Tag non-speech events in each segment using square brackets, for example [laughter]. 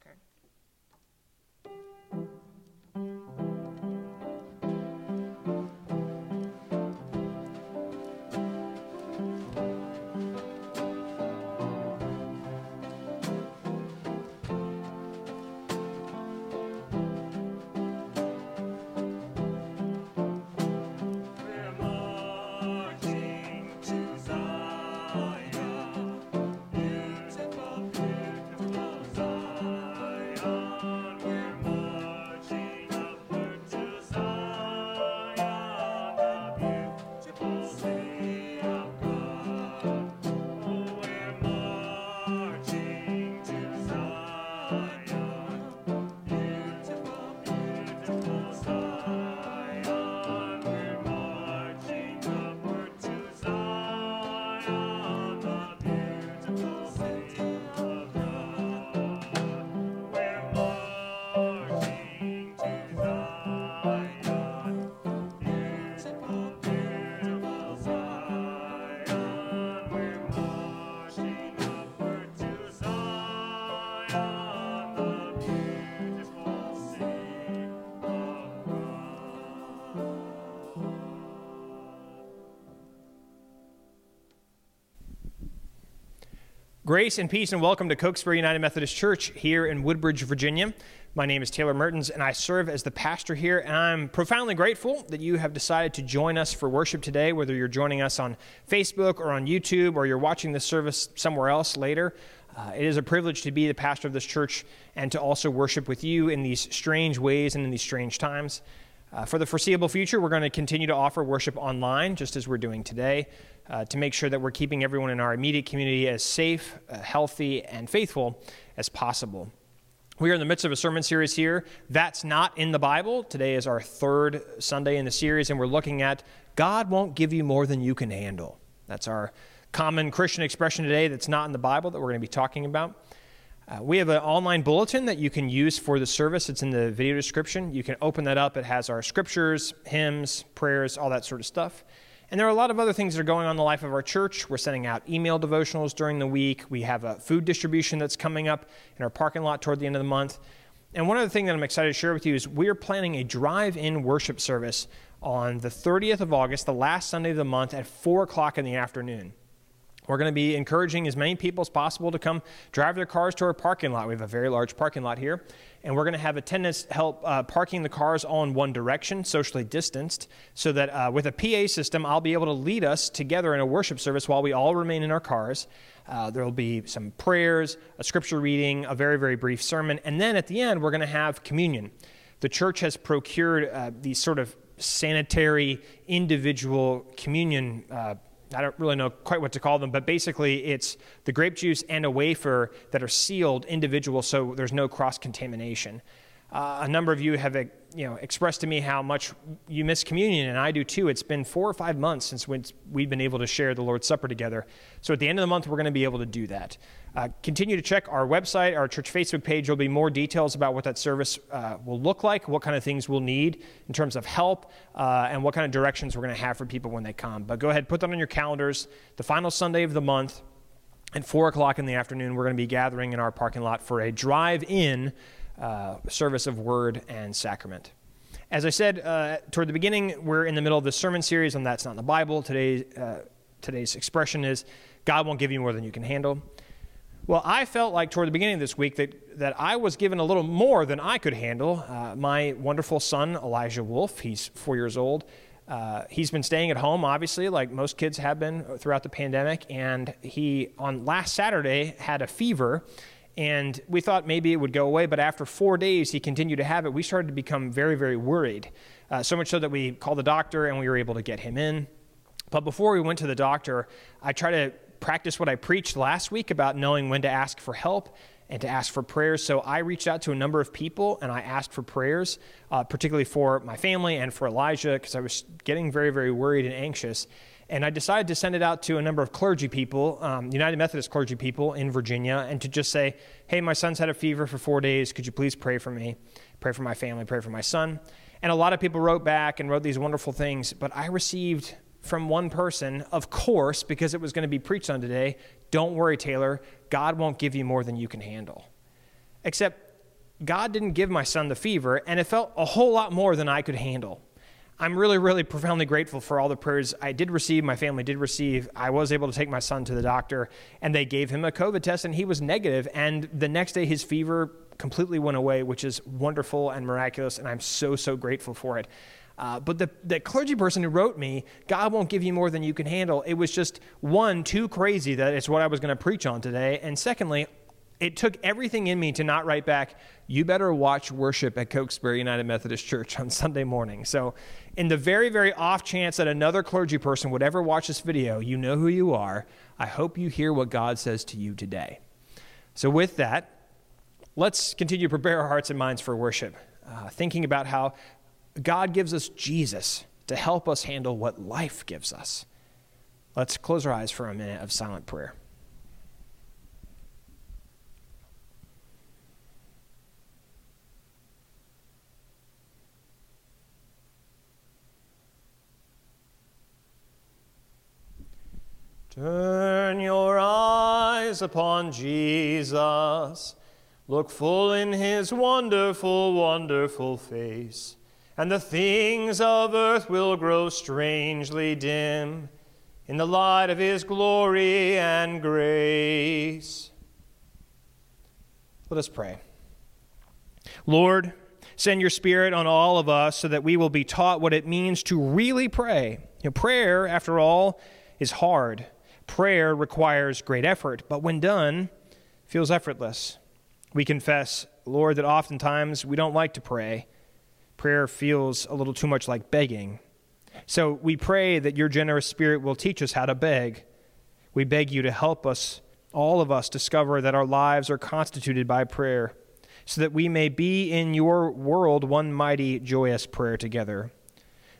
Okay. Grace and peace and welcome to Cokesbury United Methodist Church here in Woodbridge, Virginia. My name is Taylor Mertens and I serve as the pastor here. And I'm profoundly grateful that you have decided to join us for worship today, whether you're joining us on Facebook or on YouTube or you're watching this service somewhere else later. Uh, it is a privilege to be the pastor of this church and to also worship with you in these strange ways and in these strange times. Uh, for the foreseeable future, we're going to continue to offer worship online, just as we're doing today, uh, to make sure that we're keeping everyone in our immediate community as safe, uh, healthy, and faithful as possible. We are in the midst of a sermon series here. That's not in the Bible. Today is our third Sunday in the series, and we're looking at God won't give you more than you can handle. That's our common Christian expression today that's not in the Bible that we're going to be talking about. Uh, we have an online bulletin that you can use for the service. It's in the video description. You can open that up. It has our scriptures, hymns, prayers, all that sort of stuff. And there are a lot of other things that are going on in the life of our church. We're sending out email devotionals during the week. We have a food distribution that's coming up in our parking lot toward the end of the month. And one other thing that I'm excited to share with you is we are planning a drive in worship service on the 30th of August, the last Sunday of the month, at 4 o'clock in the afternoon. We're going to be encouraging as many people as possible to come drive their cars to our parking lot. We have a very large parking lot here. And we're going to have attendants help uh, parking the cars all in one direction, socially distanced, so that uh, with a PA system, I'll be able to lead us together in a worship service while we all remain in our cars. Uh, there will be some prayers, a scripture reading, a very, very brief sermon. And then at the end, we're going to have communion. The church has procured uh, these sort of sanitary, individual communion. I don't really know quite what to call them, but basically it's the grape juice and a wafer that are sealed individual so there's no cross contamination. Uh, a number of you have you know, expressed to me how much you miss communion, and I do too. It's been four or five months since we've been able to share the Lord's Supper together. So at the end of the month, we're going to be able to do that. Uh, continue to check our website, our church Facebook page. There'll be more details about what that service uh, will look like, what kind of things we'll need in terms of help, uh, and what kind of directions we're going to have for people when they come. But go ahead, put that on your calendars. The final Sunday of the month, at 4 o'clock in the afternoon, we're going to be gathering in our parking lot for a drive in uh, service of word and sacrament. As I said uh, toward the beginning, we're in the middle of this sermon series, and that's not in the Bible. Today, uh, today's expression is God won't give you more than you can handle. Well, I felt like toward the beginning of this week that, that I was given a little more than I could handle. Uh, my wonderful son, Elijah Wolf, he's four years old. Uh, he's been staying at home, obviously, like most kids have been throughout the pandemic. And he, on last Saturday, had a fever and we thought maybe it would go away, but after four days, he continued to have it. We started to become very, very worried. Uh, so much so that we called the doctor and we were able to get him in. But before we went to the doctor, I tried to practice what I preached last week about knowing when to ask for help and to ask for prayers. So I reached out to a number of people and I asked for prayers, uh, particularly for my family and for Elijah, because I was getting very, very worried and anxious. And I decided to send it out to a number of clergy people, um, United Methodist clergy people in Virginia, and to just say, hey, my son's had a fever for four days. Could you please pray for me? Pray for my family, pray for my son. And a lot of people wrote back and wrote these wonderful things, but I received from one person, of course, because it was going to be preached on today, don't worry, Taylor, God won't give you more than you can handle. Except God didn't give my son the fever, and it felt a whole lot more than I could handle. I'm really, really profoundly grateful for all the prayers I did receive, my family did receive. I was able to take my son to the doctor, and they gave him a COVID test, and he was negative. And the next day, his fever completely went away, which is wonderful and miraculous, and I'm so, so grateful for it. Uh, but the, the clergy person who wrote me, God won't give you more than you can handle, it was just one, too crazy that it's what I was going to preach on today. And secondly, it took everything in me to not write back, you better watch worship at Cokesbury United Methodist Church on Sunday morning. So, in the very, very off chance that another clergy person would ever watch this video, you know who you are. I hope you hear what God says to you today. So, with that, let's continue to prepare our hearts and minds for worship, uh, thinking about how God gives us Jesus to help us handle what life gives us. Let's close our eyes for a minute of silent prayer. Turn your eyes upon Jesus. Look full in his wonderful, wonderful face, and the things of earth will grow strangely dim in the light of his glory and grace. Let us pray. Lord, send your Spirit on all of us so that we will be taught what it means to really pray. You know, prayer, after all, is hard. Prayer requires great effort, but when done, feels effortless. We confess, Lord, that oftentimes we don't like to pray. Prayer feels a little too much like begging. So we pray that your generous spirit will teach us how to beg. We beg you to help us, all of us, discover that our lives are constituted by prayer, so that we may be in your world one mighty, joyous prayer together.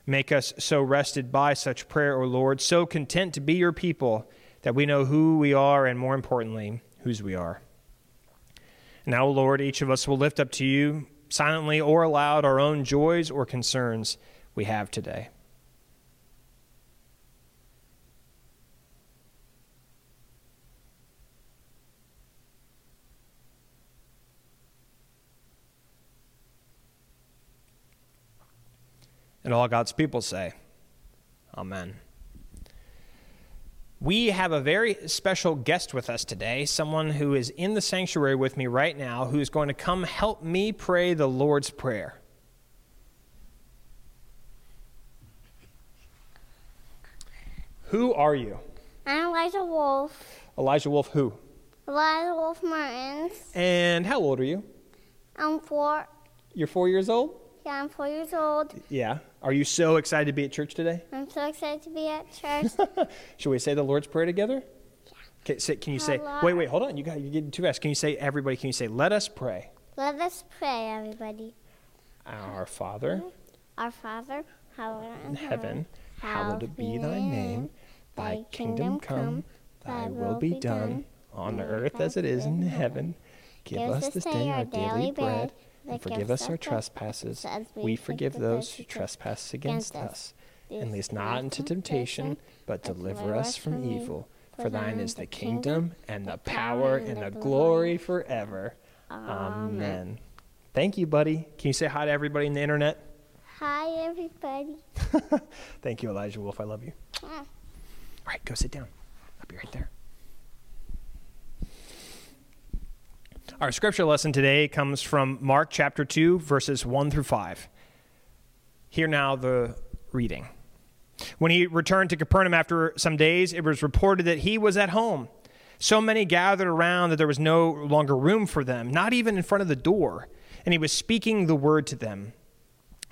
Make us so rested by such prayer, O Lord, so content to be your people that we know who we are and, more importantly, whose we are. Now, O Lord, each of us will lift up to you, silently or aloud, our own joys or concerns we have today. And all God's people say, Amen. We have a very special guest with us today, someone who is in the sanctuary with me right now, who's going to come help me pray the Lord's Prayer. Who are you? I'm Elijah Wolf. Elijah Wolf, who? Elijah Wolf Mertens. And how old are you? I'm four. You're four years old? Yeah, I'm four years old. Yeah. Are you so excited to be at church today? I'm so excited to be at [laughs] church. Should we say the Lord's Prayer together? Yeah. Okay, say, can you say, wait, wait, hold on. You got, you're getting too fast. Can you say, everybody, can you say, let us pray? Let us pray, everybody. Our Father Our Father, hallowed in heaven, hallowed be thy name. Thy kingdom come, thy will be done, on earth as it is in heaven. Give us this day our daily bread, and forgive us our trespasses. We forgive those who trespass against us. And lead us not into temptation, but deliver us from evil. For thine is the kingdom, and the power, and the glory forever. Amen. Thank you, buddy. Can you say hi to everybody in the internet? Hi, everybody. [laughs] Thank you, Elijah Wolf. I love you. All right, go sit down. I'll be right there. Our scripture lesson today comes from Mark chapter 2, verses 1 through 5. Hear now the reading. When he returned to Capernaum after some days, it was reported that he was at home. So many gathered around that there was no longer room for them, not even in front of the door. And he was speaking the word to them.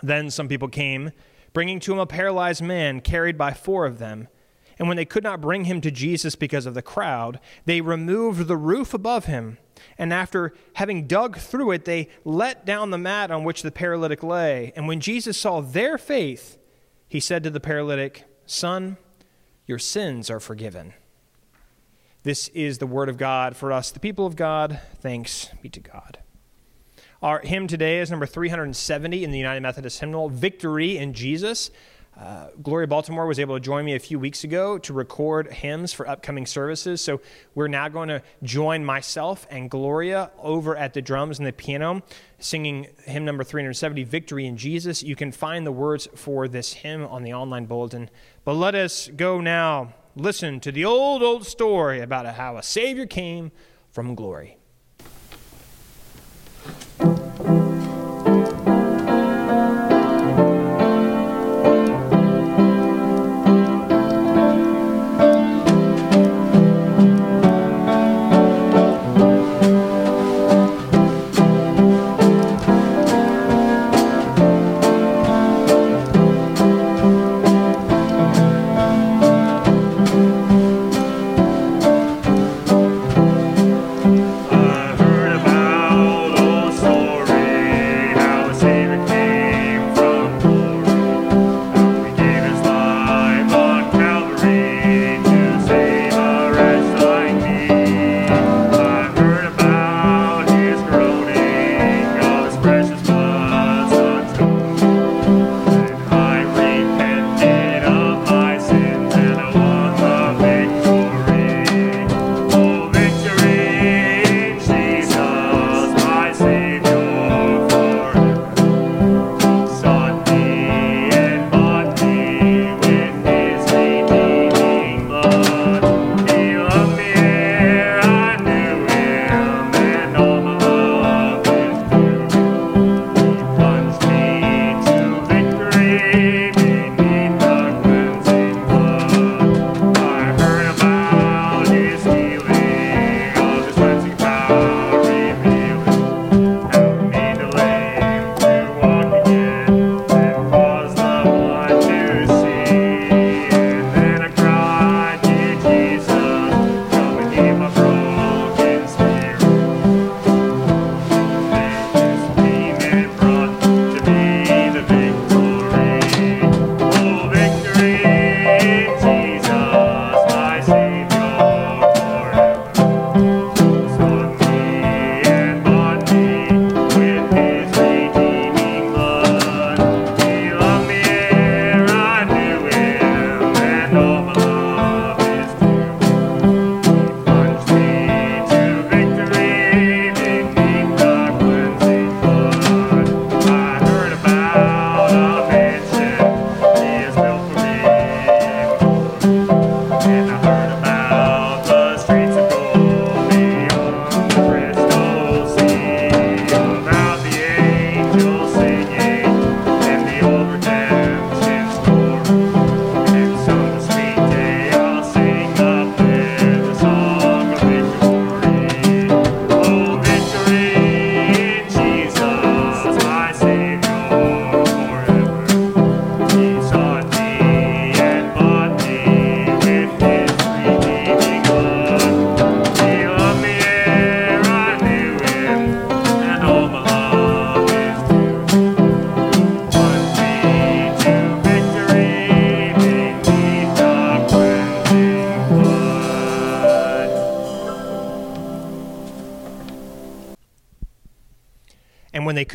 Then some people came, bringing to him a paralyzed man carried by four of them. And when they could not bring him to Jesus because of the crowd, they removed the roof above him. And after having dug through it, they let down the mat on which the paralytic lay. And when Jesus saw their faith, he said to the paralytic, Son, your sins are forgiven. This is the word of God for us, the people of God. Thanks be to God. Our hymn today is number 370 in the United Methodist hymnal, Victory in Jesus. Uh, Gloria Baltimore was able to join me a few weeks ago to record hymns for upcoming services. So we're now going to join myself and Gloria over at the drums and the piano, singing hymn number 370, Victory in Jesus. You can find the words for this hymn on the online bulletin. But let us go now listen to the old, old story about how a Savior came from glory.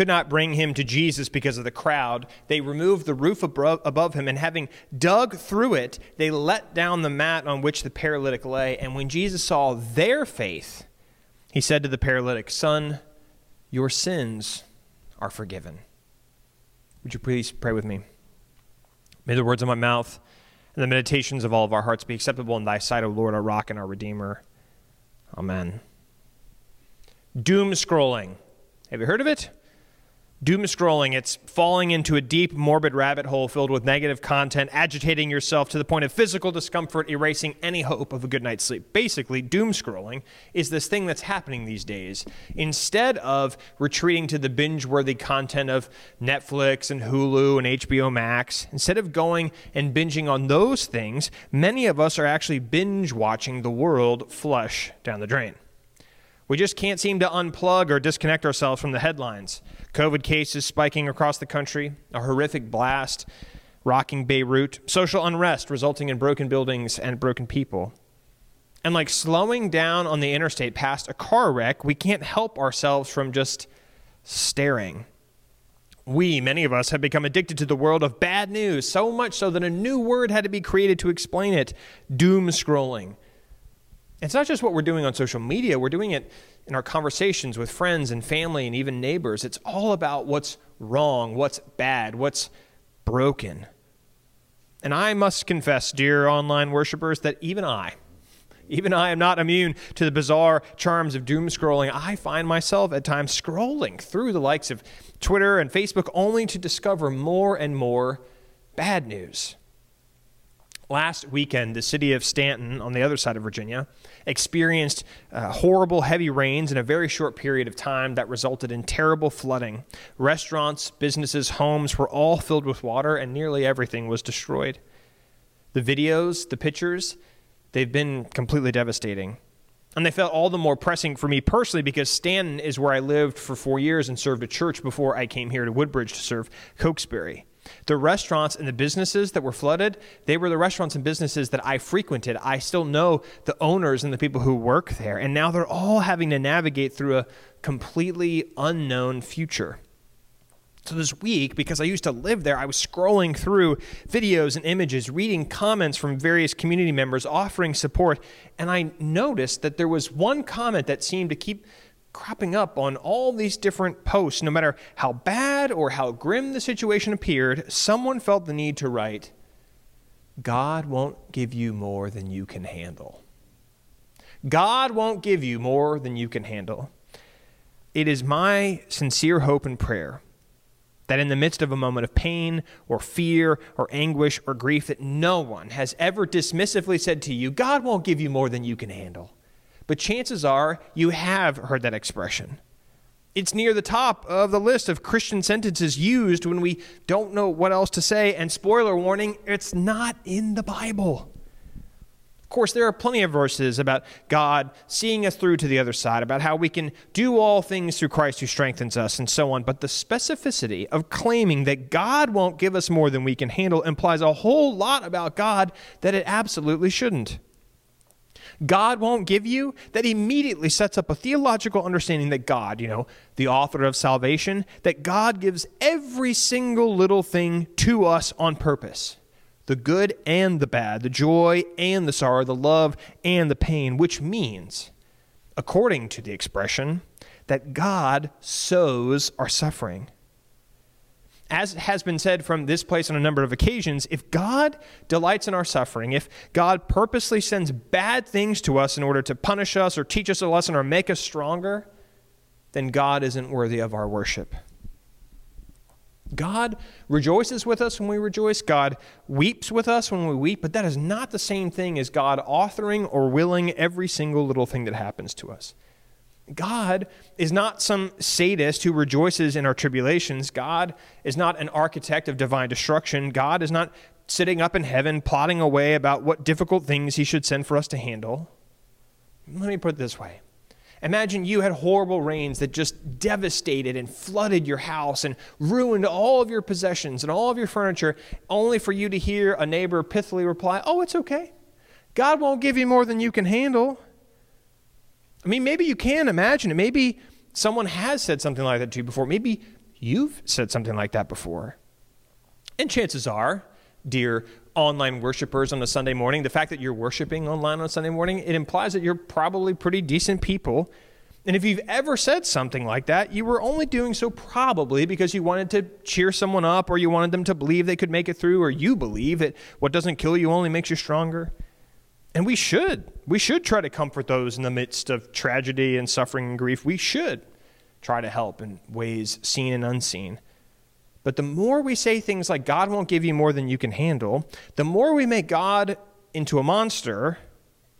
Could not bring him to Jesus because of the crowd, they removed the roof above him, and having dug through it, they let down the mat on which the paralytic lay. And when Jesus saw their faith, he said to the paralytic, Son, your sins are forgiven. Would you please pray with me? May the words of my mouth and the meditations of all of our hearts be acceptable in thy sight, O Lord, our rock and our redeemer. Amen. Doom scrolling. Have you heard of it? Doom scrolling, it's falling into a deep, morbid rabbit hole filled with negative content, agitating yourself to the point of physical discomfort, erasing any hope of a good night's sleep. Basically, doom scrolling is this thing that's happening these days. Instead of retreating to the binge worthy content of Netflix and Hulu and HBO Max, instead of going and binging on those things, many of us are actually binge watching the world flush down the drain. We just can't seem to unplug or disconnect ourselves from the headlines. COVID cases spiking across the country, a horrific blast rocking Beirut, social unrest resulting in broken buildings and broken people. And like slowing down on the interstate past a car wreck, we can't help ourselves from just staring. We, many of us, have become addicted to the world of bad news, so much so that a new word had to be created to explain it doom scrolling. It's not just what we're doing on social media, we're doing it in our conversations with friends and family and even neighbors. It's all about what's wrong, what's bad, what's broken. And I must confess, dear online worshipers, that even I, even I am not immune to the bizarre charms of doom scrolling. I find myself at times scrolling through the likes of Twitter and Facebook only to discover more and more bad news. Last weekend, the city of Staunton, on the other side of Virginia, experienced uh, horrible heavy rains in a very short period of time that resulted in terrible flooding. Restaurants, businesses, homes were all filled with water, and nearly everything was destroyed. The videos, the pictures, they've been completely devastating. And they felt all the more pressing for me personally because Staunton is where I lived for four years and served a church before I came here to Woodbridge to serve Cokesbury. The restaurants and the businesses that were flooded, they were the restaurants and businesses that I frequented. I still know the owners and the people who work there, and now they're all having to navigate through a completely unknown future. So this week, because I used to live there, I was scrolling through videos and images, reading comments from various community members offering support, and I noticed that there was one comment that seemed to keep cropping up on all these different posts. No matter how bad or how grim the situation appeared, someone felt the need to write, God won't give you more than you can handle. God won't give you more than you can handle. It is my sincere hope and prayer that in the midst of a moment of pain or fear or anguish or grief that no one has ever dismissively said to you, God won't give you more than you can handle. But chances are you have heard that expression. It's near the top of the list of Christian sentences used when we don't know what else to say. And spoiler warning, it's not in the Bible. Of course, there are plenty of verses about God seeing us through to the other side, about how we can do all things through Christ who strengthens us, and so on. But the specificity of claiming that God won't give us more than we can handle implies a whole lot about God that it absolutely shouldn't. God won't give you, that immediately sets up a theological understanding that God, you know, the author of salvation, that God gives every single little thing to us on purpose. The good and the bad, the joy and the sorrow, the love and the pain, which means, according to the expression, that God sows our suffering as has been said from this place on a number of occasions, if God delights in our suffering, if God purposely sends bad things to us in order to punish us or teach us a lesson or make us stronger, then God isn't worthy of our worship. God rejoices with us when we rejoice. God weeps with us when we weep, but that is not the same thing as God authoring or willing every single little thing that happens to us. God is not some sadist who rejoices in our tribulations. God is not an architect of divine destruction. God is not sitting up in heaven plotting away about what difficult things he should send for us to handle. Let me put it this way Imagine you had horrible rains that just devastated and flooded your house and ruined all of your possessions and all of your furniture, only for you to hear a neighbor pithily reply, Oh, it's okay. God won't give you more than you can handle. I mean, maybe you can imagine it. Maybe someone has said something like that to you before. Maybe you've said something like that before. And chances are, dear online worshipers on a Sunday morning, the fact that you're worshiping online on a Sunday morning, it implies that you're probably pretty decent people. And if you've ever said something like that, you were only doing so probably because you wanted to cheer someone up or you wanted them to believe they could make it through or you believe that what doesn't kill you only makes you stronger. And we should. We should try to comfort those in the midst of tragedy and suffering and grief. We should try to help in ways seen and unseen. But the more we say things like, God won't give you more than you can handle, the more we make God into a monster,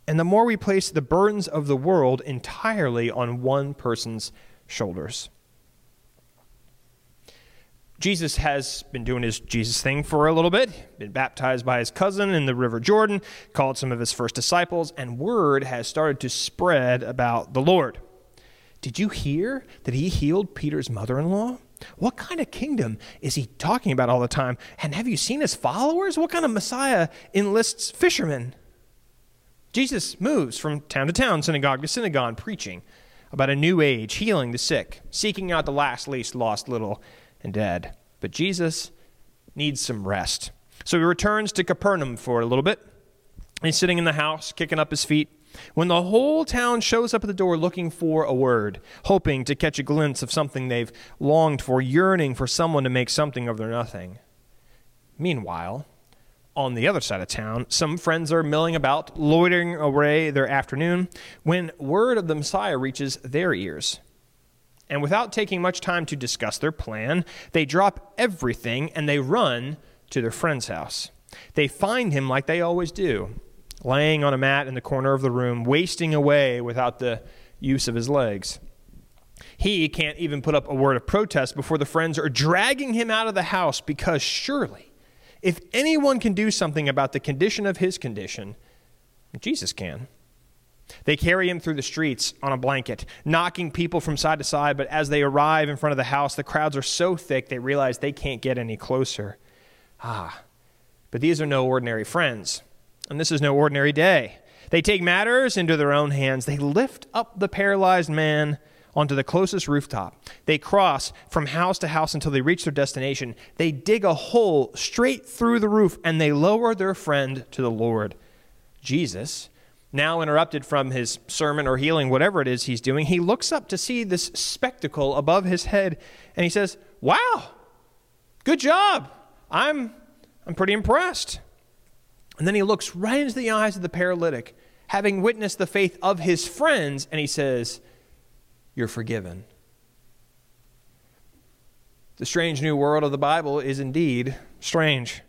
and the more we place the burdens of the world entirely on one person's shoulders. Jesus has been doing his Jesus thing for a little bit, been baptized by his cousin in the River Jordan, called some of his first disciples, and word has started to spread about the Lord. Did you hear that he healed Peter's mother in law? What kind of kingdom is he talking about all the time? And have you seen his followers? What kind of Messiah enlists fishermen? Jesus moves from town to town, synagogue to synagogue, preaching about a new age, healing the sick, seeking out the last, least lost little and dead. But Jesus needs some rest. So he returns to Capernaum for a little bit. He's sitting in the house, kicking up his feet, when the whole town shows up at the door looking for a word, hoping to catch a glimpse of something they've longed for, yearning for someone to make something of their nothing. Meanwhile, on the other side of town, some friends are milling about, loitering away their afternoon, when word of the Messiah reaches their ears. And without taking much time to discuss their plan, they drop everything and they run to their friend's house. They find him like they always do, laying on a mat in the corner of the room, wasting away without the use of his legs. He can't even put up a word of protest before the friends are dragging him out of the house because surely, if anyone can do something about the condition of his condition, Jesus can. They carry him through the streets on a blanket, knocking people from side to side, but as they arrive in front of the house, the crowds are so thick they realize they can't get any closer. Ah, but these are no ordinary friends, and this is no ordinary day. They take matters into their own hands. They lift up the paralyzed man onto the closest rooftop. They cross from house to house until they reach their destination. They dig a hole straight through the roof and they lower their friend to the Lord. Jesus, now interrupted from his sermon or healing, whatever it is he's doing, he looks up to see this spectacle above his head and he says, Wow, good job. I'm, I'm pretty impressed. And then he looks right into the eyes of the paralytic, having witnessed the faith of his friends, and he says, You're forgiven. The strange new world of the Bible is indeed strange.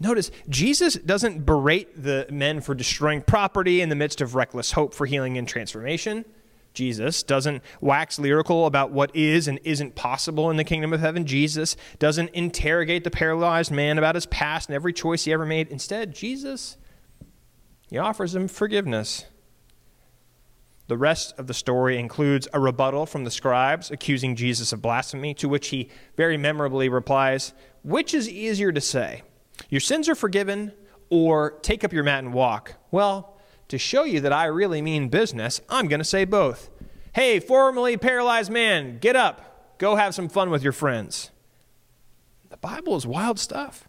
Notice, Jesus doesn't berate the men for destroying property in the midst of reckless hope for healing and transformation. Jesus doesn't wax lyrical about what is and isn't possible in the kingdom of heaven. Jesus doesn't interrogate the paralyzed man about his past and every choice he ever made. Instead, Jesus, he offers him forgiveness. The rest of the story includes a rebuttal from the scribes accusing Jesus of blasphemy, to which he very memorably replies, Which is easier to say? Your sins are forgiven, or take up your mat and walk? Well, to show you that I really mean business, I'm going to say both. Hey, formerly paralyzed man, get up. Go have some fun with your friends. The Bible is wild stuff.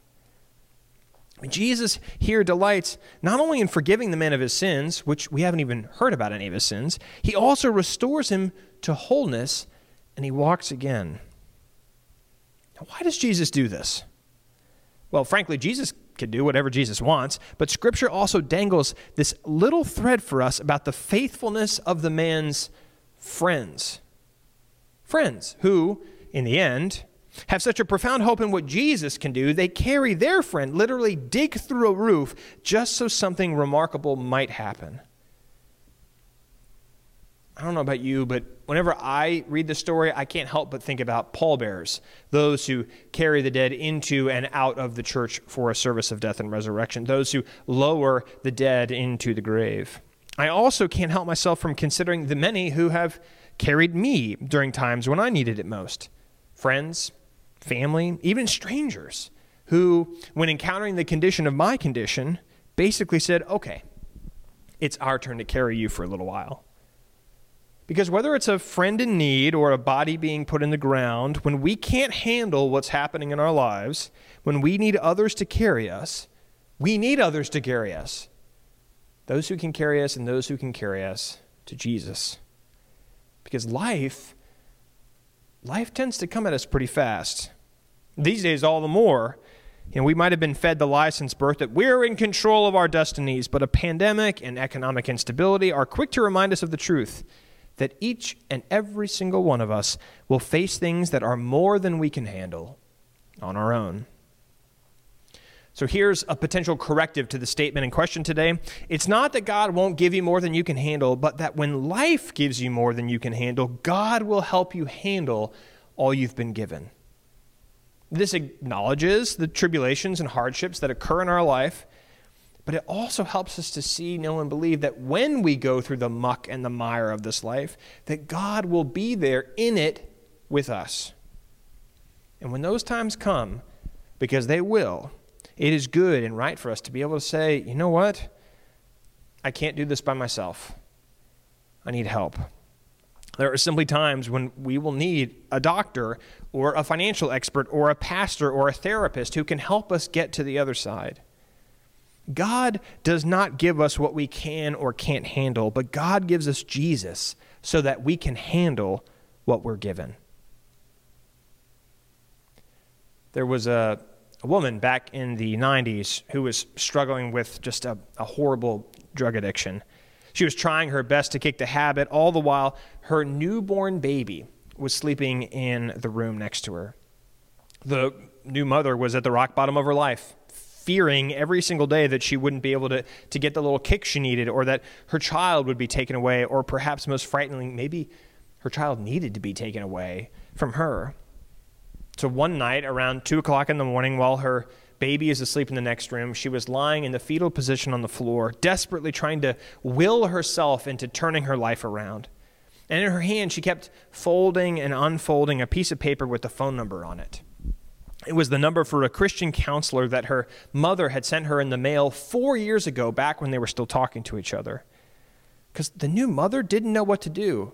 Jesus here delights not only in forgiving the man of his sins, which we haven't even heard about any of his sins, he also restores him to wholeness and he walks again. Now, why does Jesus do this? Well, frankly, Jesus can do whatever Jesus wants, but Scripture also dangles this little thread for us about the faithfulness of the man's friends. Friends who, in the end, have such a profound hope in what Jesus can do, they carry their friend, literally dig through a roof just so something remarkable might happen. I don't know about you, but whenever I read the story, I can't help but think about pallbearers, those who carry the dead into and out of the church for a service of death and resurrection, those who lower the dead into the grave. I also can't help myself from considering the many who have carried me during times when I needed it most friends, family, even strangers, who, when encountering the condition of my condition, basically said, okay, it's our turn to carry you for a little while. Because whether it's a friend in need or a body being put in the ground, when we can't handle what's happening in our lives, when we need others to carry us, we need others to carry us. Those who can carry us and those who can carry us to Jesus. Because life, life tends to come at us pretty fast. These days, all the more. You know, we might have been fed the lie since birth that we're in control of our destinies, but a pandemic and economic instability are quick to remind us of the truth that each and every single one of us will face things that are more than we can handle on our own. So here's a potential corrective to the statement in question today. It's not that God won't give you more than you can handle, but that when life gives you more than you can handle, God will help you handle all you've been given. This acknowledges the tribulations and hardships that occur in our life but it also helps us to see, know, and believe that when we go through the muck and the mire of this life, that God will be there in it with us. And when those times come, because they will, it is good and right for us to be able to say, you know what? I can't do this by myself. I need help. There are simply times when we will need a doctor or a financial expert or a pastor or a therapist who can help us get to the other side. God does not give us what we can or can't handle, but God gives us Jesus so that we can handle what we're given. There was a, a woman back in the 90s who was struggling with just a, a horrible drug addiction. She was trying her best to kick the habit, all the while her newborn baby was sleeping in the room next to her. The new mother was at the rock bottom of her life, fearing every single day that she wouldn't be able to, to get the little kick she needed, or that her child would be taken away, or perhaps most frighteningly, maybe her child needed to be taken away from her. So one night around 2 o'clock in the morning, while her baby is asleep in the next room. She was lying in the fetal position on the floor, desperately trying to will herself into turning her life around. And in her hand, she kept folding and unfolding a piece of paper with the phone number on it. It was the number for a Christian counselor that her mother had sent her in the mail four years ago, back when they were still talking to each other. Because the new mother didn't know what to do.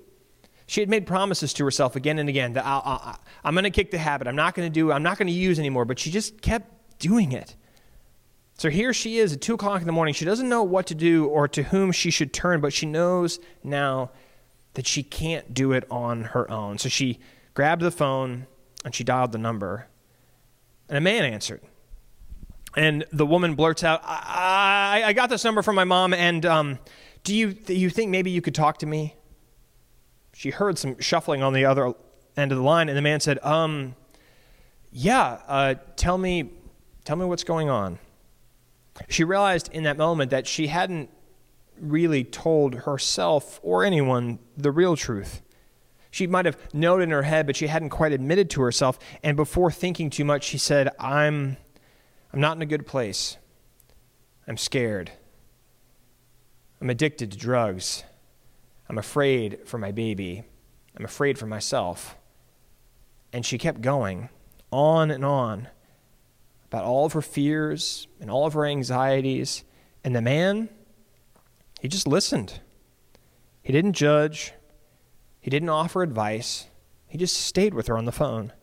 She had made promises to herself again and again that i am going to kick the habit. I'm not going to do. I'm not going to use anymore. But she just kept doing it. So here she is at 2 o'clock in the morning. She doesn't know what to do or to whom she should turn, but she knows now that she can't do it on her own. So she grabbed the phone and she dialed the number. And a man answered. And the woman blurts out, I, I, got this number from my mom, and um, do, you, you think maybe you could talk to me? She heard some shuffling on the other end of the line, and the man said, um, Yeah, uh, tell me Tell me what's going on. She realized in that moment that she hadn't really told herself or anyone the real truth. She might have known in her head, but she hadn't quite admitted to herself. And before thinking too much, she said, I'm, I'm not in a good place. I'm scared. I'm addicted to drugs. I'm afraid for my baby. I'm afraid for myself. And she kept going on and on about all of her fears and all of her anxieties. And the man, he just listened. He didn't judge, he didn't offer advice, he just stayed with her on the phone.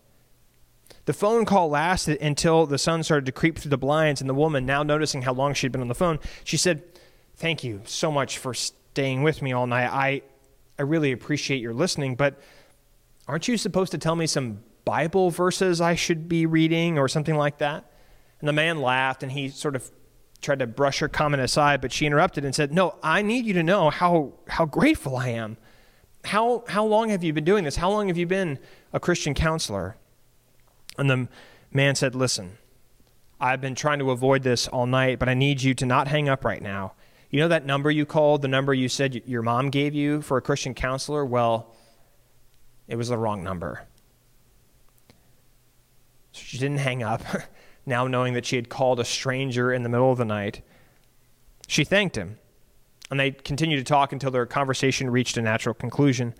The phone call lasted until the sun started to creep through the blinds, and the woman, now noticing how long she'd been on the phone, she said, Thank you so much for staying with me all night. I, I really appreciate your listening, but aren't you supposed to tell me some Bible verses I should be reading or something like that? And the man laughed and he sort of tried to brush her comment aside, but she interrupted and said, No, I need you to know how, how grateful I am. How, how long have you been doing this? How long have you been a Christian counselor? And the man said, Listen, I've been trying to avoid this all night, but I need you to not hang up right now. You know that number you called, the number you said your mom gave you for a Christian counselor? Well, it was the wrong number. So she didn't hang up. [laughs] now knowing that she had called a stranger in the middle of the night. She thanked him, and they continued to talk until their conversation reached a natural conclusion.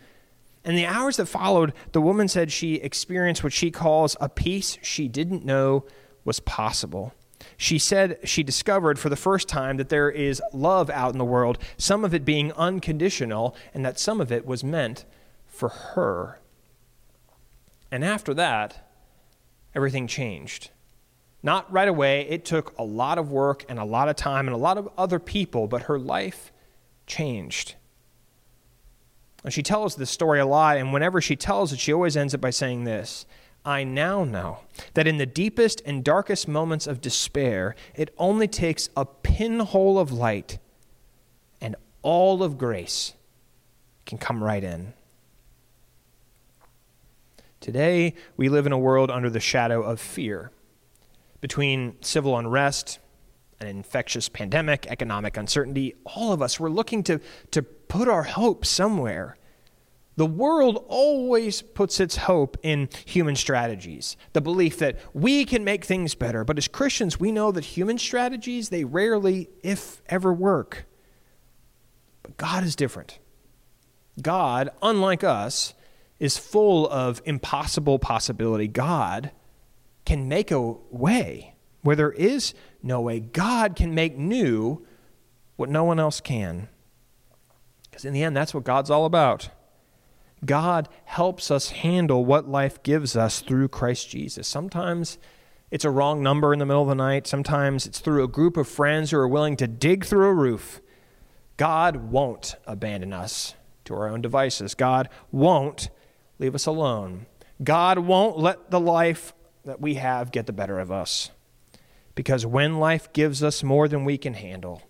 In the hours that followed, the woman said she experienced what she calls a peace she didn't know was possible. She said she discovered for the first time that there is love out in the world, some of it being unconditional, and that some of it was meant for her. And after that, everything changed. Not right away. It took a lot of work and a lot of time and a lot of other people, but her life changed. And she tells this story a lot, and whenever she tells it, she always ends it by saying this I now know that in the deepest and darkest moments of despair, it only takes a pinhole of light, and all of grace can come right in. Today, we live in a world under the shadow of fear between civil unrest, an infectious pandemic, economic uncertainty, all of us, we're looking to, to put our hope somewhere. The world always puts its hope in human strategies, the belief that we can make things better. But as Christians, we know that human strategies, they rarely, if ever, work. But God is different. God, unlike us, is full of impossible possibility. God can make a way where there is no way. God can make new what no one else can. Because in the end, that's what God's all about. God helps us handle what life gives us through Christ Jesus. Sometimes it's a wrong number in the middle of the night. Sometimes it's through a group of friends who are willing to dig through a roof. God won't abandon us to our own devices. God won't leave us alone. God won't let the life that we have get the better of us. Because when life gives us more than we can handle,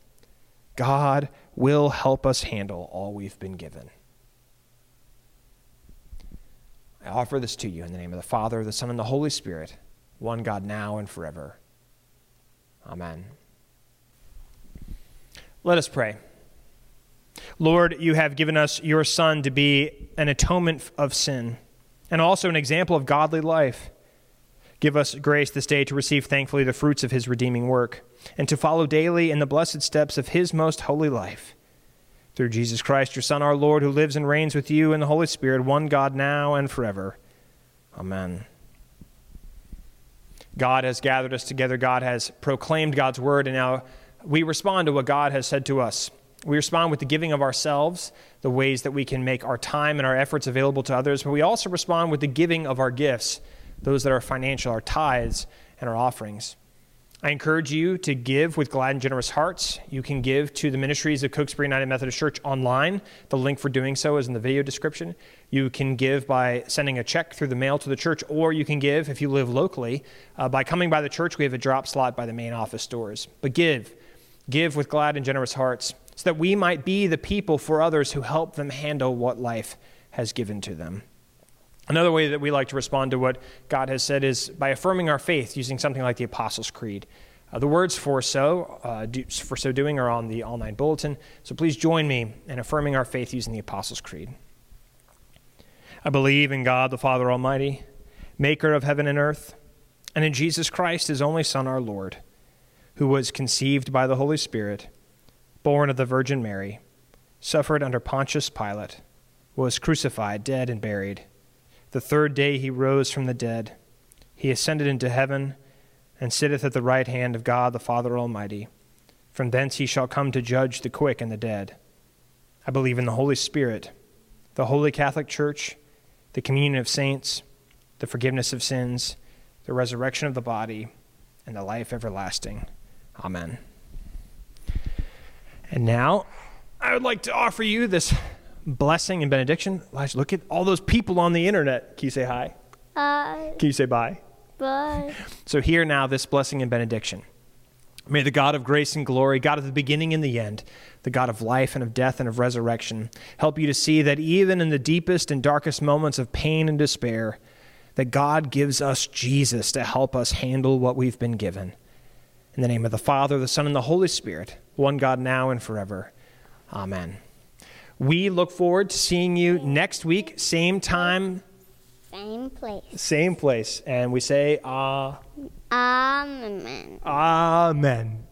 God will help us handle all we've been given. I offer this to you in the name of the Father, the Son, and the Holy Spirit, one God now and forever. Amen. Let us pray. Lord, you have given us your Son to be an atonement of sin and also an example of godly life. Give us grace this day to receive thankfully the fruits of his redeeming work and to follow daily in the blessed steps of his most holy life. Through Jesus Christ, your Son, our Lord, who lives and reigns with you in the Holy Spirit, one God now and forever. Amen. God has gathered us together. God has proclaimed God's word, and now we respond to what God has said to us. We respond with the giving of ourselves, the ways that we can make our time and our efforts available to others, but we also respond with the giving of our gifts, those that are financial, our tithes and our offerings. I encourage you to give with glad and generous hearts. You can give to the ministries of Cokesbury United Methodist Church online. The link for doing so is in the video description. You can give by sending a check through the mail to the church, or you can give, if you live locally, uh, by coming by the church. We have a drop slot by the main office doors. But give. Give with glad and generous hearts so that we might be the people for others who help them handle what life has given to them. Another way that we like to respond to what God has said is by affirming our faith using something like the Apostles' Creed. Uh, the words for so, uh, do, for so doing are on the All Night Bulletin, so please join me in affirming our faith using the Apostles' Creed. I believe in God the Father Almighty, maker of heaven and earth, and in Jesus Christ, his only Son, our Lord, who was conceived by the Holy Spirit, born of the Virgin Mary, suffered under Pontius Pilate, was crucified, dead, and buried the third day he rose from the dead. He ascended into heaven and sitteth at the right hand of God the Father Almighty. From thence he shall come to judge the quick and the dead. I believe in the Holy Spirit, the holy Catholic Church, the communion of saints, the forgiveness of sins, the resurrection of the body, and the life everlasting. Amen. And now, I would like to offer you this blessing and benediction. Elijah, look at all those people on the internet. Can you say hi? Hi. Can you say bye? Bye. So, hear now this blessing and benediction. May the God of grace and glory, God of the beginning and the end, the God of life and of death and of resurrection, help you to see that even in the deepest and darkest moments of pain and despair, that God gives us Jesus to help us handle what we've been given. In the name of the Father, the Son, and the Holy Spirit, one God now and forever. Amen. We look forward to seeing you next week, same time, Same place. same place. And we say, ah, Amen. Amen.